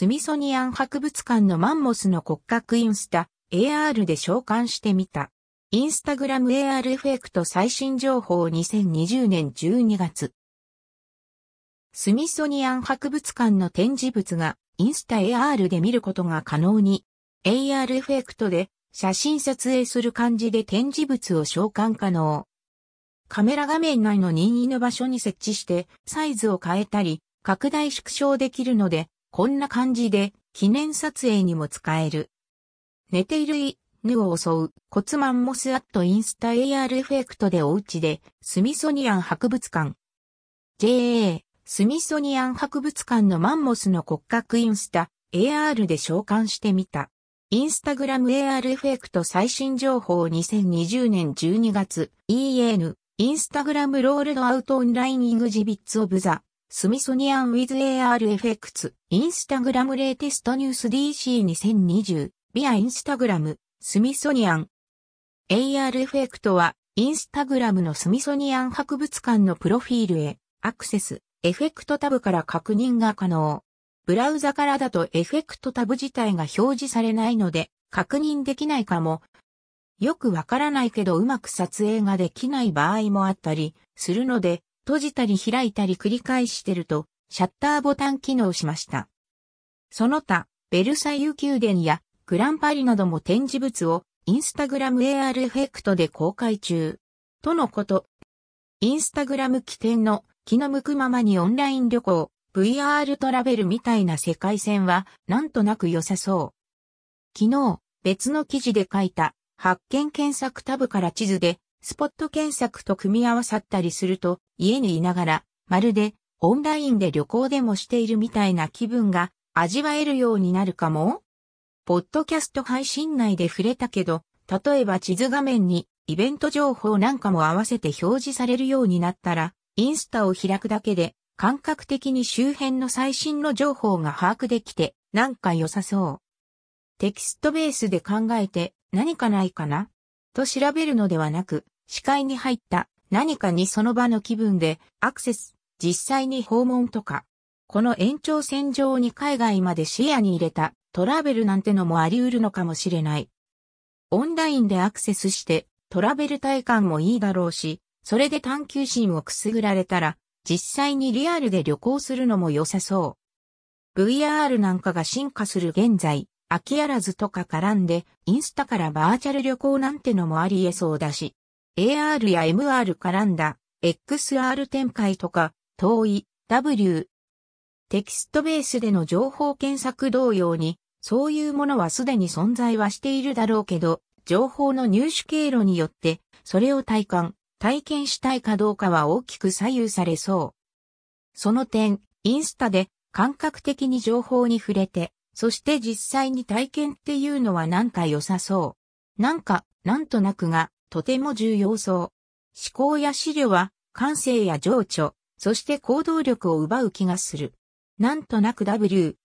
スミソニアン博物館のマンモスの骨格インスタ AR で召喚してみた。インスタグラム AR エフェクト最新情報2020年12月。スミソニアン博物館の展示物がインスタ AR で見ることが可能に、AR エフェクトで写真撮影する感じで展示物を召喚可能。カメラ画面内の任意の場所に設置してサイズを変えたり拡大縮小できるので、こんな感じで記念撮影にも使える。寝ている犬を襲う骨マンモスアットインスタ AR エフェクトでおうちでスミソニアン博物館。JA スミソニアン博物館のマンモスの骨格インスタ AR で召喚してみた。インスタグラム AR エフェクト最新情報2020年12月 EN インスタグラムロールドアウトオンラインイグジビッツオブザ、スミソニアンウィズ AR エフェクツ、インスタグラムレーテストニュース DC2020、ビアインスタグラム、スミソニアン。AR エフェクトは、インスタグラムのスミソニアン博物館のプロフィールへ、アクセス、エフェクトタブから確認が可能。ブラウザからだとエフェクトタブ自体が表示されないので、確認できないかも。よくわからないけどうまく撮影ができない場合もあったりするので、閉じたり開いたり繰り返してると、シャッターボタン機能しました。その他、ベルサイユ宮殿やグランパリなども展示物をインスタグラム AR エフェクトで公開中。とのこと。インスタグラム起点の気の向くままにオンライン旅行、VR トラベルみたいな世界線はなんとなく良さそう。昨日、別の記事で書いた発見検索タブから地図で、スポット検索と組み合わさったりすると、家にいながら、まるでオンラインで旅行でもしているみたいな気分が味わえるようになるかも？ポッドキャスト配信内で触れたけど、例えば地図画面にイベント情報なんかも合わせて表示されるようになったら、インスタを開くだけで感覚的に周辺の最新の情報が把握できて、なんか良さそう。テキストベースで考えて何かないかな？と調べるのではなく、視界に入った何かにその場の気分でアクセス、実際に訪問とか、この延長線上に海外まで視野に入れたトラベルなんてのもあり得るのかもしれない。オンラインでアクセスしてトラベル体感もいいだろうし、それで探求心をくすぐられたら、実際にリアルで旅行するのも良さそう。VR なんかが進化する現在、空きあらずとか絡んで、インスタからバーチャル旅行なんてのもあり得そうだし、AR や MR 絡んだ XR 展開とか、遠い W。テキストベースでの情報検索同様に、そういうものはすでに存在はしているだろうけど、情報の入手経路によって、それを体感、体験したいかどうかは大きく左右されそう。その点、インスタで感覚的に情報に触れて、そして実際に体験っていうのはなんか良さそう。なんか、なんとなくが、とても重要そう。思考や資料は、感性や情緒、そして行動力を奪う気がする。なんとなく W、